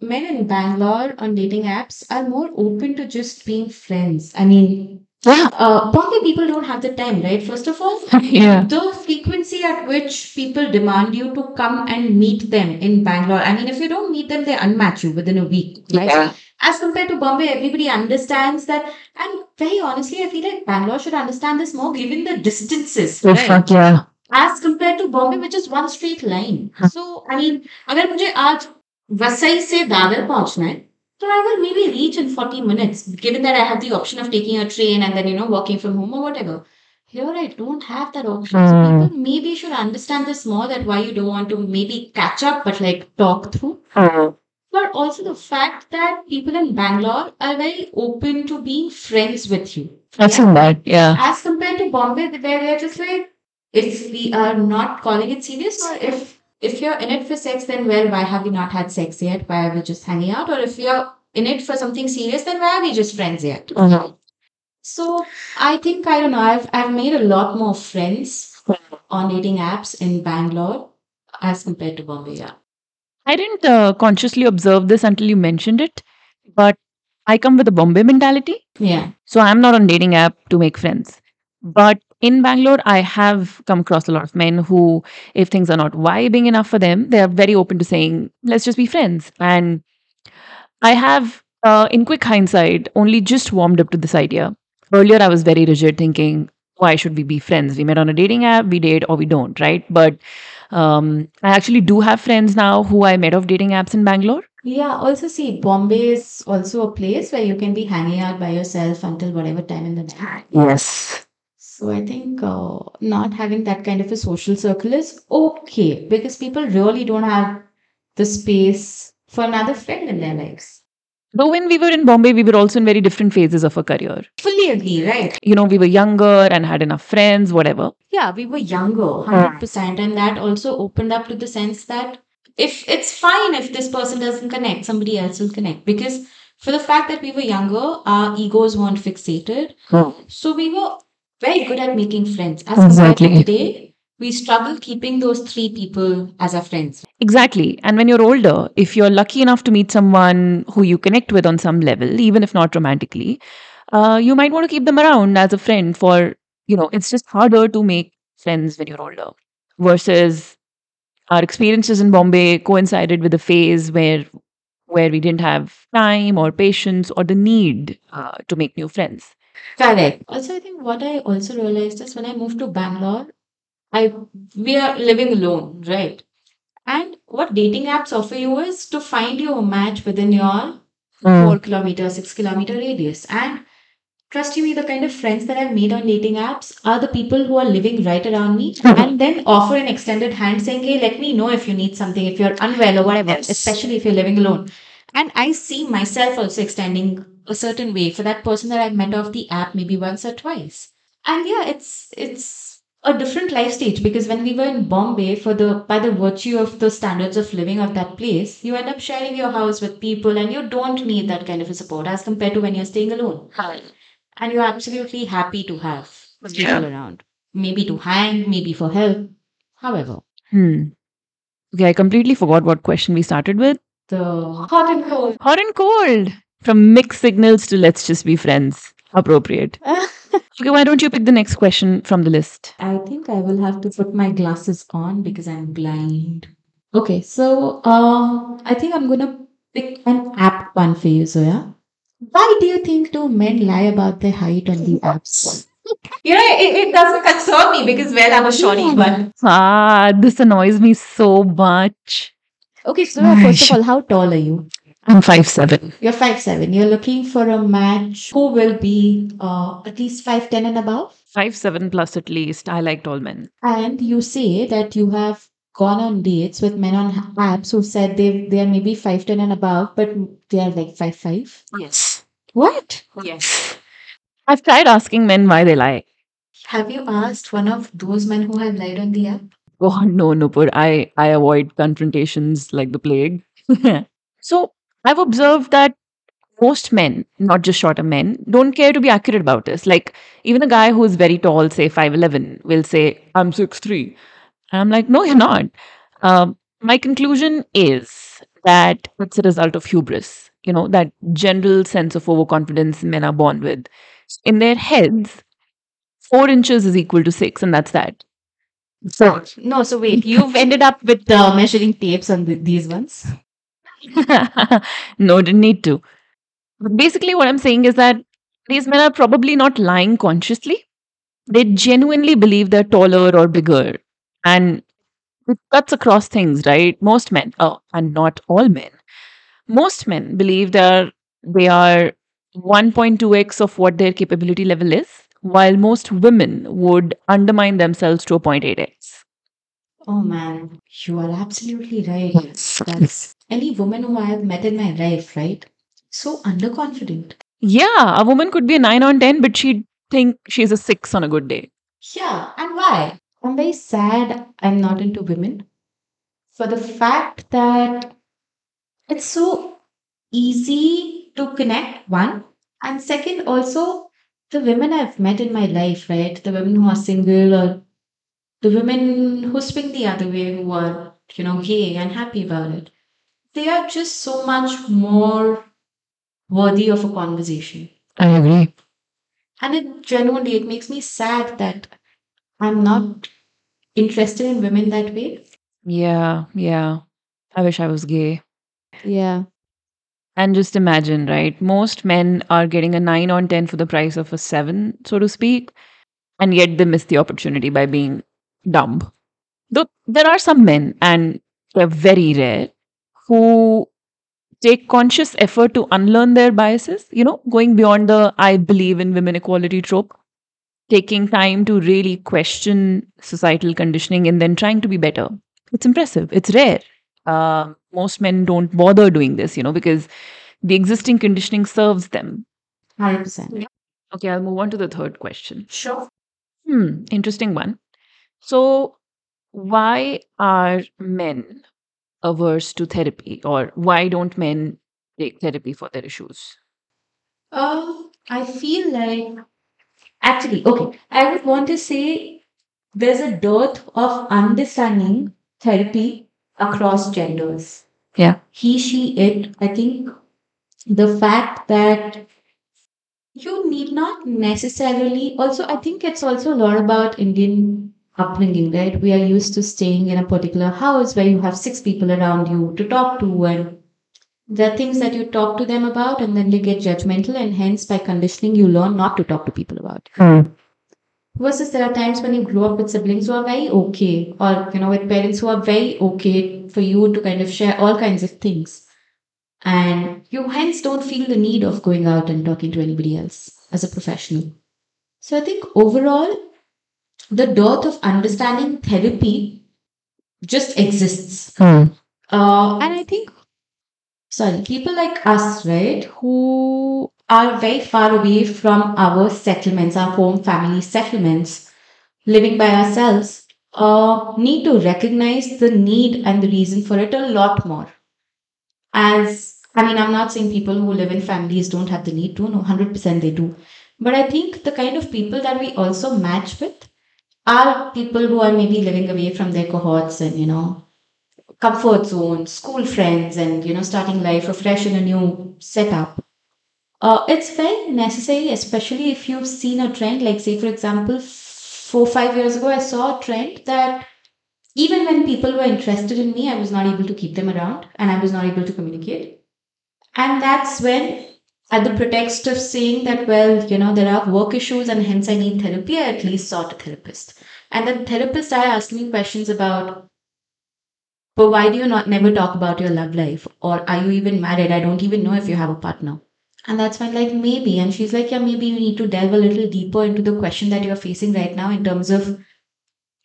Speaker 2: men in Bangalore on dating apps are more open to just being friends. I mean,
Speaker 1: Yeah.
Speaker 2: Uh, Bombay people don't have the time, right? First of all, (laughs)
Speaker 1: yeah.
Speaker 2: the frequency at which people demand you to come and meet them in Bangalore. I mean, if you don't meet them, they unmatch you within a week, right? As compared to Bombay, everybody understands that. And very honestly, I feel like Bangalore should understand this more given the distances,
Speaker 1: Oh,
Speaker 2: right?
Speaker 1: fuck yeah.
Speaker 2: As compared to Bombay, which is one straight line. So, I mean, अगर मुझे आज वसई से दादर पहुंचना है so I will maybe reach in 40 minutes, given that I have the option of taking a train and then, you know, working from home or whatever. Here I don't have that option. So
Speaker 1: Hmm.
Speaker 2: people maybe should understand this more that why you don't want to maybe catch up but like talk through.
Speaker 1: Oh.
Speaker 2: But also the fact that people in Bangalore are very open to being friends with you.
Speaker 1: I've seen that. Yeah.
Speaker 2: As compared to Bombay, where they're just like, if we are not calling it serious, or if if you're in it for sex, then well, why have we not had sex yet? Why are we just hanging out? Or if you're in it for something serious, then why are we just friends yet?
Speaker 1: Mhm.
Speaker 2: So I think I don't know. I've I've made a lot more friends on dating apps in Bangalore as compared to Bombay. Yeah.
Speaker 1: I didn't uh, consciously observe this until you mentioned it, but I come with a Bombay mentality.
Speaker 2: Yeah.
Speaker 1: So I'm not on dating app to make friends. But in Bangalore, I have come across a lot of men who, if things are not vibing enough for them, they are very open to saying, let's just be friends. And I have, uh, in quick hindsight, only just warmed up to this idea. Earlier, I was very rigid, thinking, why should we be friends? We met on a dating app, we date or we don't, right? But um, I actually do have friends now who I met off dating apps in Bangalore.
Speaker 2: Yeah, also see, Bombay is also a place where you can be hanging out by yourself until whatever time in the night.
Speaker 1: Yes.
Speaker 2: So I think uh, not having that kind of a social circle is okay because people really don't have the space for another friend in their lives.
Speaker 1: Though when we were in Bombay, we were also in very different phases of our career.
Speaker 2: Fully agree, right?
Speaker 1: You know, we were younger and had enough friends, whatever.
Speaker 2: Yeah, we were younger, 100%. And that also opened up to the sense that if it's fine if this person doesn't connect, somebody else will connect. Because for the fact that we were younger, our egos weren't fixated. So we were very good at making friends. As
Speaker 1: Exactly.
Speaker 2: today, we struggle keeping those three people as our friends.
Speaker 1: Exactly. And when you're older, if you're lucky enough to meet someone who you connect with on some level, even if not romantically, uh, you might want to keep them around as a friend for, you know, it's just harder to make friends when you're older. Versus our experiences in Bombay coincided with a phase where where we didn't have time or patience or the need uh, to make new friends.
Speaker 2: Correct. Also, I think what I also realized is when I moved to Bangalore, I we are living alone, right? And what dating apps offer you is to find you a match within your hmm. four kilometer, six kilometer radius. And trust you me, the kind of friends that I've made on dating apps are the people who are living right around me (laughs) and then offer an extended hand saying, Hey, let me know if you need something, if you're unwell or whatever,
Speaker 1: Yes.
Speaker 2: especially if you're living alone. And I see myself also extending a certain way for that person that I've met off the app maybe once or twice. And yeah, it's it's a different life stage because when we were in Bombay, for the by the virtue of the standards of living of that place, you end up sharing your house with people and you don't need that kind of a support as compared to when you're staying alone. Hi. And you're absolutely happy to have people around. Maybe to hang, maybe for help. However,
Speaker 1: Hmm. Okay, I completely forgot what question we started with.
Speaker 2: the hot and cold.
Speaker 1: Hot and cold. From mixed signals to let's just be friends. Appropriate. (laughs) Okay, why don't you pick the next question from the list?
Speaker 2: I think I will have to put my glasses on because I'm blind. Okay, so uh, I think I'm gonna pick an app one for you, Zoya. Why do you think do men lie about their height on the apps? (laughs) You know, it, it doesn't concern me because well, I'm a shorty, but
Speaker 1: Ah, this annoys me so much.
Speaker 2: okay. So first of all, how tall are you?
Speaker 1: I'm five seven.
Speaker 2: You're five seven. You're looking for a match who will be uh, at least five ten and above.
Speaker 1: Five seven plus at least. I like tall men.
Speaker 2: And you say that you have gone on dates with men on apps who said they they are maybe five ten and above, but they are like five five.
Speaker 1: Yes.
Speaker 2: What?
Speaker 1: Yes. I've tried asking men why they lie.
Speaker 2: Have you asked one of those men who have lied on the app?
Speaker 1: Oh no, Nupur. I, I avoid confrontations like the plague. (laughs) so I've observed that most men, not just shorter men, don't care to be accurate about this. Like even a guy who is very tall, say 5'11, will say, I'm 6'3. And I'm like, no, you're not. Um, my conclusion is that it's a result of hubris, you know, that general sense of overconfidence men are born with. In their heads, four inches is equal to six, and that's that.
Speaker 2: So no, so wait, you've ended up with uh, measuring tapes on th- these ones. (laughs)
Speaker 1: no, didn't need to. But basically, what I'm saying is that these men are probably not lying consciously. They genuinely believe they're taller or bigger. And it cuts across things, right? Most men, oh, and not all men, most men believe they're, they are 1.2x of what their capability level is, while most women would undermine themselves to a 0.8x.
Speaker 2: Oh man, you are absolutely right. That's any woman who I have met in my life, right? So underconfident.
Speaker 1: Yeah, a woman could be a 9 on 10, but she'd think she's a 6 on a good day.
Speaker 2: Yeah, and why? I'm very sad I'm not into women for the fact that it's so easy to connect, one, and second, also the women I've met in my life, right? The women who are single or the women who swing the other way, who are, you know, gay and happy about it, they are just so much more worthy of a conversation.
Speaker 1: I agree.
Speaker 2: And it genuinely it makes me sad that I'm not interested in women that way.
Speaker 1: Yeah, yeah. I wish I was gay.
Speaker 2: Yeah.
Speaker 1: And just imagine, right? Most men are getting a 9 on 10 for the price of a 7, so to speak, and yet they miss the opportunity by being dumb. Though there are some men, and they're very rare, who take conscious effort to unlearn their biases, you know, going beyond the I believe in women equality trope, taking time to really question societal conditioning and then trying to be better. It's impressive. It's rare. Uh, most men don't bother doing this, you know, because the existing conditioning serves them.
Speaker 2: 100%.
Speaker 1: Okay, I'll move on to the third question.
Speaker 2: Sure.
Speaker 1: Hmm, interesting one. So, why are men averse to therapy, or why don't men take therapy for their issues?
Speaker 2: Um, I feel like actually, okay, I would want to say there's a dearth of understanding therapy across genders.
Speaker 1: Yeah.
Speaker 2: He, she, it. I think the fact that you need not necessarily also i think it's also a lot about indian upbringing right? We are used to staying in a particular house where you have six people around you to talk to and there are things that you talk to them about and then they get judgmental and hence by conditioning you learn not to talk to people about it. Hmm. Versus there are times when you grow up with siblings who are very okay or you know with parents who are very okay for you to kind of share all kinds of things. And you hence don't feel the need of going out and talking to anybody else as a professional. So I think overall, the dearth of understanding therapy just exists. Uh, and I think, sorry, people like us, right, who are very far away from our settlements, our home family settlements, living by ourselves, uh, need to recognize the need and the reason for it a lot more as I mean, I'm not saying people who live in families don't have the need to, no, 100% they do. But I think the kind of people that we also match with are people who are maybe living away from their cohorts and, you know, comfort zone, school friends, and, you know, starting life afresh in a new setup. Uh, it's very necessary, especially if you've seen a trend. Like, say, for example, four five years ago, I saw a trend that even when people were interested in me, I was not able to keep them around and I was not able to communicate. And that's when, at the pretext of saying that, well, you know, there are work issues and hence I need therapy, I at least sought a therapist. And the therapist started asking me questions about, but why do you not never talk about your love life? Or are you even married? I don't even know if you have a partner. And that's when, like, maybe. And she's like, yeah, maybe you need to delve a little deeper into the question that you're facing right now in terms of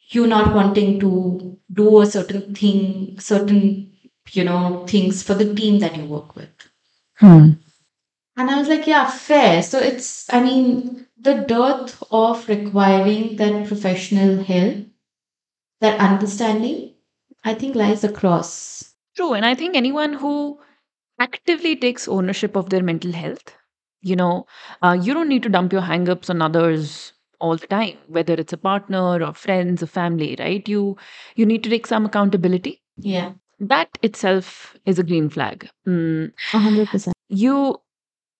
Speaker 2: you not wanting to do a certain thing, certain, you know, things for the team that you work with.
Speaker 1: Hmm.
Speaker 2: And I was like, yeah, fair. So it's, I mean, the dearth of requiring that professional help, that understanding, I think lies across.
Speaker 1: True. And I think anyone who actively takes ownership of their mental health, you know, uh, you don't need to dump your hangups on others all the time, whether it's a partner or friends or family, right? You you need to take some accountability.
Speaker 2: Yeah,
Speaker 1: That itself is a green flag. Mm,
Speaker 2: 100%.
Speaker 1: you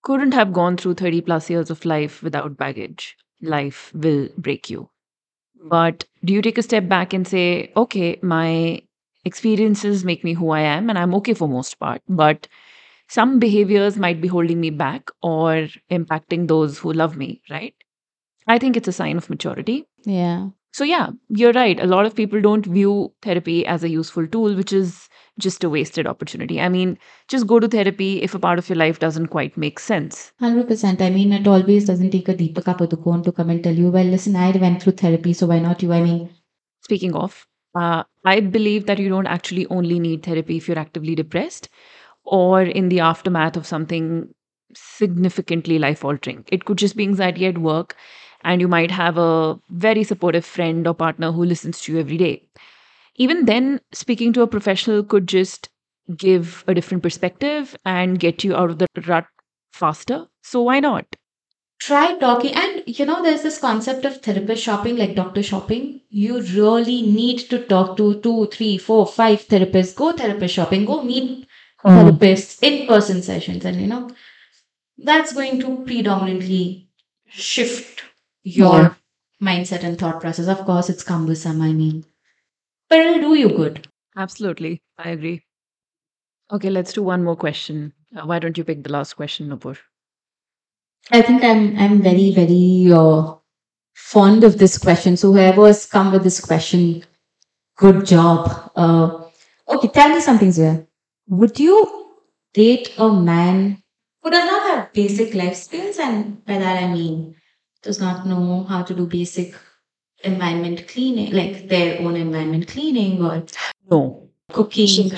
Speaker 1: couldn't have gone through 30 plus years of life without baggage. Life will break you. But do you take a step back and say, okay, my experiences make me who I am and I'm okay for most part, but some behaviors might be holding me back or impacting those who love me, right? I think it's a sign of maturity.
Speaker 2: Yeah.
Speaker 1: So, yeah, you're right. A lot of people don't view therapy as a useful tool, which is just a wasted opportunity. I mean, just go to therapy if a part of your life doesn't quite make sense.
Speaker 2: 100%. I mean, it always doesn't take a Deepika Padukone to come and tell you, well, listen, I went through therapy, so why not you? I mean,
Speaker 1: Speaking of, uh, I believe that you don't actually only need therapy if you're actively depressed or in the aftermath of something significantly life altering. It could just be anxiety at work, and you might have a very supportive friend or partner who listens to you every day. Even then, speaking to a professional could just give a different perspective and get you out of the rut faster. So, why not?
Speaker 2: try talking. And you know, there's this concept of therapist shopping, like doctor shopping. You really need to talk to two, three, four, five therapists. Go therapist shopping, go meet hmm. therapists in person sessions. And you know, that's going to predominantly shift your
Speaker 1: Yeah.
Speaker 2: mindset and thought process. Of course, it's cumbersome, I mean, but it'll do you good.
Speaker 1: Absolutely. I agree. Okay, let's do one more question. Uh, why don't you pick the last question, Nupur?
Speaker 2: I think I'm I'm very very uh, fond of this question. So whoever's come with this question, good job. Uh, okay, tell me something, Zia. Would you date a man who does not have basic life skills, and by that I mean does not know how to do basic environment cleaning, like their own environment cleaning or
Speaker 1: No.
Speaker 2: cooking?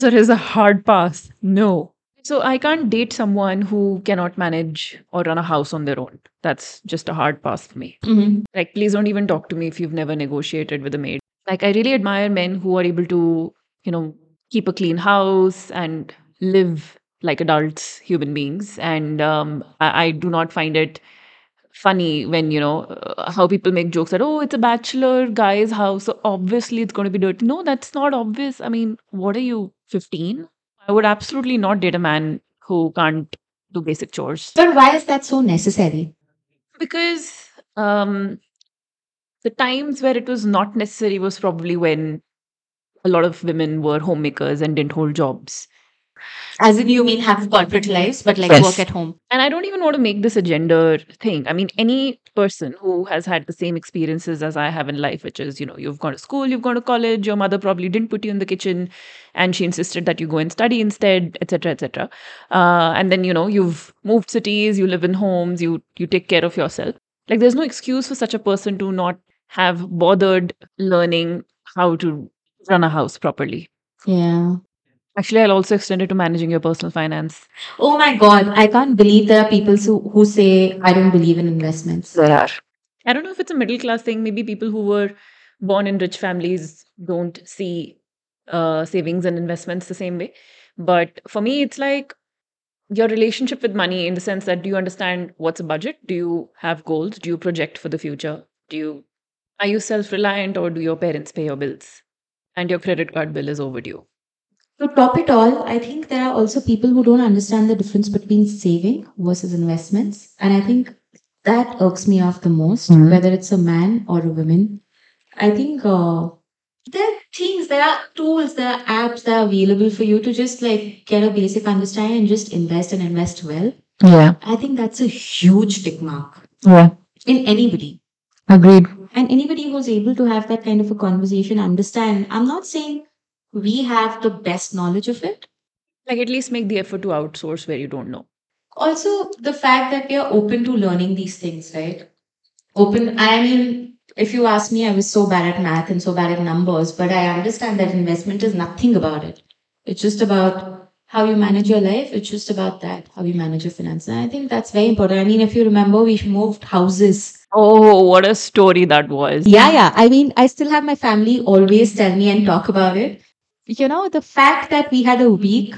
Speaker 1: So it is a hard pass. No. So I can't date someone who cannot manage or run a house on their own. That's just a hard pass for me.
Speaker 2: Mhm.
Speaker 1: Like, please don't even talk to me if you've never negotiated with a maid. Like, I really admire men who are able to, you know, keep a clean house and live like adults, human beings. And um, I, I do not find it funny when, you know, uh, how people make jokes that, oh, it's a bachelor guy's house. So obviously it's going to be dirty. No, that's not obvious. I mean, what are you, 15? I would absolutely not date a man who can't do basic chores.
Speaker 2: But why is that so necessary?
Speaker 1: Because um, the times where it was not necessary was probably when a lot of women were homemakers and didn't hold jobs.
Speaker 2: As in, you mean have corporate lives, but like
Speaker 1: Yes.
Speaker 2: work at home.
Speaker 1: And I don't even want to make this a gender thing. I mean, any person who has had the same experiences as I have in life, which is, you know, you've gone to school, you've gone to college, your mother probably didn't put you in the kitchen and she insisted that you go and study instead, etc., etc. Uh, and then, you know, you've moved cities, you live in homes, you you take care of yourself. Like, there's no excuse for such a person to not have bothered learning how to run a house properly.
Speaker 2: Yeah.
Speaker 1: Actually, I'll also extend it to managing your personal finance.
Speaker 2: Oh my God, I can't believe there are people who, who say, I don't believe in investments.
Speaker 1: There are. I don't know if it's a middle class thing. Maybe people who were born in rich families don't see uh, savings and investments the same way. But for me, it's like your relationship with money in the sense that do you understand what's a budget? Do you have goals? Do you project for the future? Do you are you self reliant or do your parents pay your bills? And your credit card bill is overdue.
Speaker 2: To top it all, I think there are also people who don't understand the difference between saving versus investments. And I think that irks me off the most,
Speaker 1: Mhm.
Speaker 2: whether it's a man or a woman. I think uh, there are things, there are tools, there are apps that are available for you to just like get a basic understanding and just invest and invest well.
Speaker 1: Yeah.
Speaker 2: I think that's a huge tick mark
Speaker 1: Yeah.
Speaker 2: in anybody.
Speaker 1: Agreed.
Speaker 2: And anybody who's able to have that kind of a conversation, understand, I'm not saying we have the best knowledge of it.
Speaker 1: Like at least make the effort to outsource where you don't know.
Speaker 2: Also, the fact that we are open to learning these things, right? Open, I mean, if you ask me, I was so bad at math and so bad at numbers, but I understand that investment is nothing about it. It's just about how you manage your life. It's just about that, how you manage your finances And I think that's very important. I mean, if you remember, we moved houses
Speaker 1: Oh, what a story that was.
Speaker 2: Yeah, yeah. I mean, I still have my family always tell me and talk about it. You know, the fact that we had a mm-hmm. week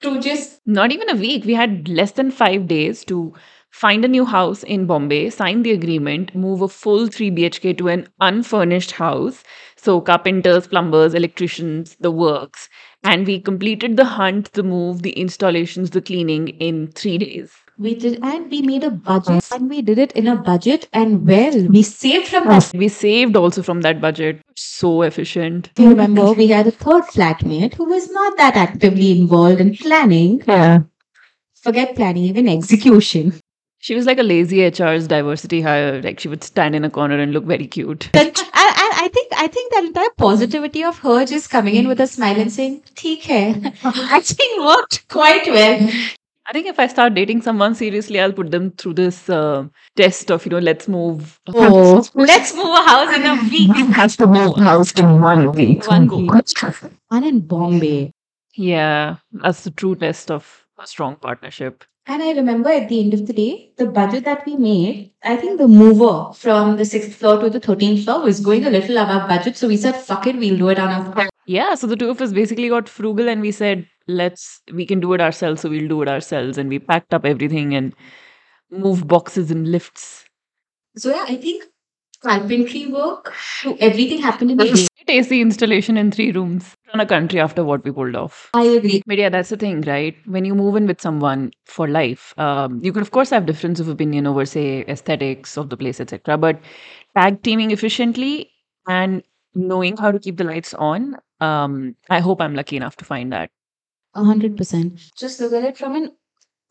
Speaker 2: to just
Speaker 1: Not even a week. We had less than five days to find a new house in Bombay, sign the agreement, move a full 3 BHK to an unfurnished house. So, carpenters, plumbers, electricians, the works. And we completed the hunt, the move, the installations, the cleaning in three days.
Speaker 2: We did, and we made a budget, and we did it in a budget, and well, we saved from that.
Speaker 1: We saved also from that budget. So efficient.
Speaker 2: You remember, we had a third flatmate who was not that actively involved in planning.
Speaker 1: Yeah.
Speaker 2: Forget planning, even execution.
Speaker 1: She was like a lazy HR's diversity hire. Like she would stand in a corner and look very cute. (laughs)
Speaker 2: and, and I think I think that entire positivity of her just coming in with a smile and saying, "Theek hai," (laughs) actually worked quite well.
Speaker 1: I think if I start dating someone seriously, I'll put them through this uh, test of, you know, let's move.
Speaker 2: Oh, let's move a house in a week.
Speaker 3: has to move a house in one week.
Speaker 1: One go.
Speaker 2: And in Bombay.
Speaker 1: Yeah, that's the true test of a strong partnership.
Speaker 2: And I remember at the end of the day, the budget that we made, I think the mover from the sixth floor to the 13th floor was going a little above budget. So we said, fuck it, we'll do it on our
Speaker 1: Yeah, so the two of us basically got frugal and we said, let's, we can do it ourselves, so we'll do it ourselves. And we packed up everything and moved boxes and lifts.
Speaker 2: So yeah, I think carpentry work, everything happened in a day.
Speaker 1: AC installation in three rooms on a country after what we pulled off.
Speaker 2: I agree.
Speaker 1: But yeah, that's the thing, right? When you move in with someone for life, um, you could of course have difference of opinion over, say, aesthetics of the place, etc. But tag teaming efficiently and knowing how to keep the lights on, um, I hope I'm lucky enough to find that.
Speaker 2: A hundred percent. Just look at it from an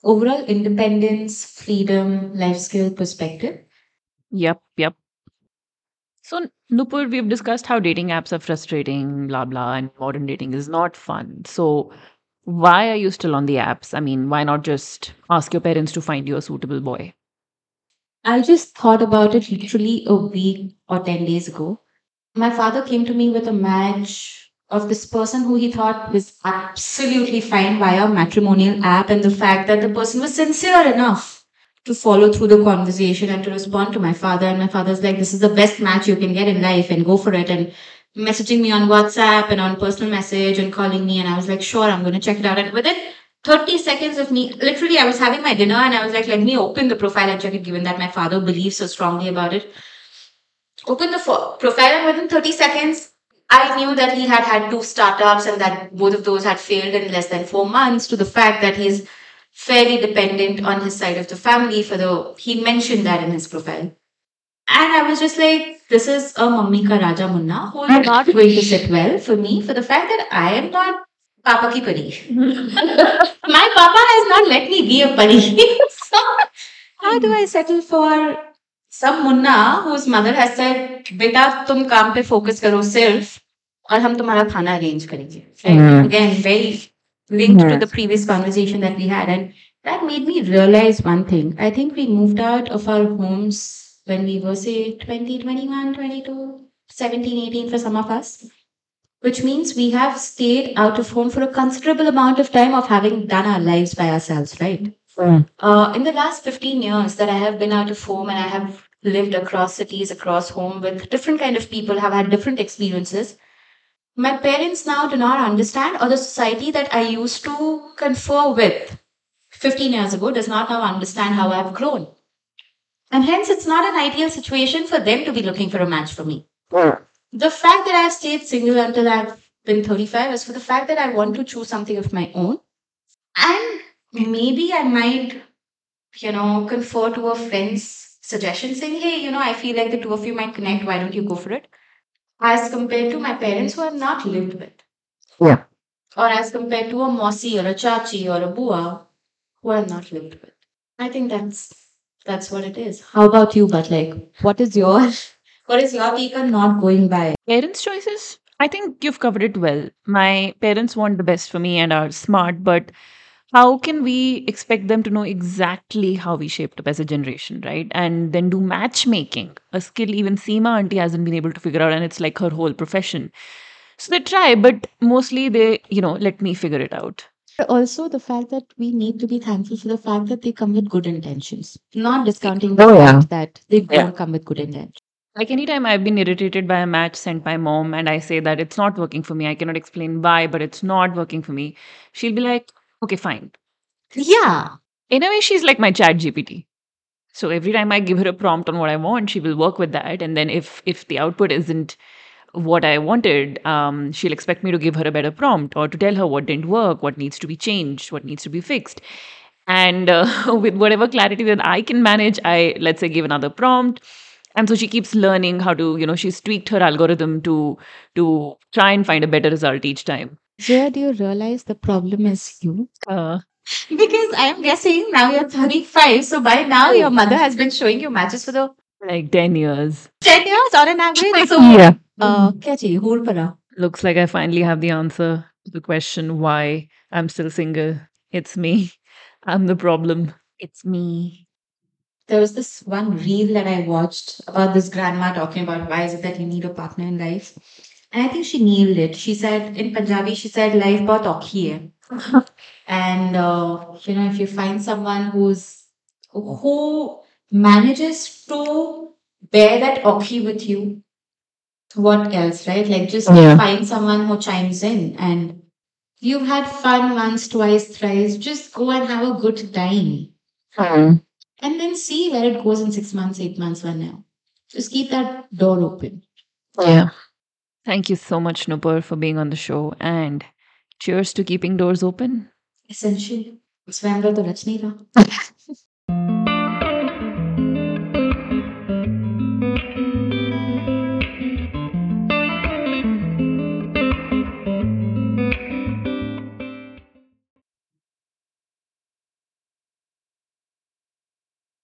Speaker 2: overall independence, freedom, life skill perspective.
Speaker 1: Yep, yep. So, Nupur, we've discussed how dating apps are frustrating, blah, blah, and modern dating is not fun. So, why are you still on the apps? I mean, why not just ask your parents to find you a suitable boy?
Speaker 2: I just thought about it literally a week or 10 days ago. My father came to me with a match of this person who he thought was absolutely fine via matrimonial app, and the fact that the person was sincere enough to follow through the conversation and to respond to my father. And my father's like, This is the best match you can get in life, and go for it. And messaging me on WhatsApp and on personal message and calling me. And I was like, Sure, I'm going to check it out. And within 30 seconds of me, literally, I was having my dinner and I was like, let me open the profile and check it, given that my father believes so strongly about it. Open the fo- profile, and within 30 seconds, I knew that he had had two startups and that both of those had failed in less than four months, to the fact that he's fairly dependent on his side of the family for the, he mentioned that in his profile. And I was just like, this is a Mummy Ka Raja Munna who is not going to sit well for me for the fact that I am not Papa ki pari. (laughs) My papa has not let me be a pari. (laughs) so, how do I settle for some munna whose mother has said, बेटा तुम काम पे focus करो सिर्फ और हम तुम्हारा खाना अरेंज करेंगे. Right?
Speaker 3: Hmm.
Speaker 2: Again, very linked to
Speaker 3: Hmm.
Speaker 2: the previous conversation that we had, and that made me realize one thing. I think we moved out of our homes when we were say 20, 21, 22, 17, 18 for some of us which means we have stayed out of home for a considerable amount of time of having done our lives by ourselves, right?
Speaker 3: Mm.
Speaker 2: Uh, in the last 15 years that I have been out of home and I have lived across cities, across home with different kind of people, have had different experiences. My parents now do not understand, or the society that I used to confer with 15 years ago does not now understand how I've grown. And hence, it's not an ideal situation for them to be looking for a match for me
Speaker 3: Mm.
Speaker 2: the fact that I've stayed single until I've been 35 is for the fact that I want to choose something of my own. And maybe I might, you know, confer to a friend's suggestion saying, hey, you know, I feel like the two of you might connect. Why don't you go for it? As compared to my parents who I've not lived with.
Speaker 3: Yeah.
Speaker 2: Or as compared to a Mosi or a Chachi or a Bua who I've not lived with. I think that's that's what it is. How about you, but like what is your (laughs) what is your take on not going by?
Speaker 1: Parents' choices? I think you've covered it well. My parents want the best for me and are smart, but how can we expect them to know exactly how we shaped up as a generation, right? And then do matchmaking, a skill even Seema auntie hasn't been able to figure out, and it's like her whole profession. So they try, but mostly they, you know, let me figure it out.
Speaker 2: also the fact that we need to be thankful for the fact that they come with good intentions not discounting
Speaker 3: Oh, yeah.
Speaker 2: fact that they don't come with good intentions
Speaker 1: Like anytime I've been irritated by a match sent by mom and I say that it's not working for me, I cannot explain why, but it's not working for me, she'll be like, okay, fine.
Speaker 2: yeah
Speaker 1: In a way, she's like my ChatGPT. So every time I give her a prompt on what I want, she will work with that. And then if if the output isn't what I wanted. Um, she'll expect me to give her a better prompt or to tell her what didn't work, what needs to be changed, what needs to be fixed. And uh, (laughs) with whatever clarity that I can manage, I let's say give another prompt. And so she keeps learning how to, you know, she's tweaked her algorithm to to try and find a better result each time.
Speaker 2: Where do you realize the problem is you?
Speaker 1: Uh,
Speaker 2: because I'm guessing now you're 35, so by now your oh. mother has been showing you matches for the
Speaker 1: like 10 years.
Speaker 2: 10 years on an average? So,
Speaker 1: yeah.
Speaker 2: Uh, catchy, hold para.
Speaker 1: Looks like I finally have the answer to the question why I'm still single. It's me. I'm the problem. It's me.
Speaker 2: There was this one reel that I watched about this grandma talking about why is it that you need a partner in life. And I think she nailed it. She said in Punjabi, she said, life bahut aukhi hai. and uh, you know, if you find someone who's who manages to bear that aukhi with you, what else, right? Like just
Speaker 1: Yeah.
Speaker 2: find someone who chimes in and you've had fun once, twice, thrice. Just go and have a good time and then see where it goes in six months, eight months, one year. Just keep that door open.
Speaker 1: Yeah. Thank you so much, Nupur, for being on the show. And cheers to keeping doors open.
Speaker 2: Essential. Swamber to Rajneera. (laughs)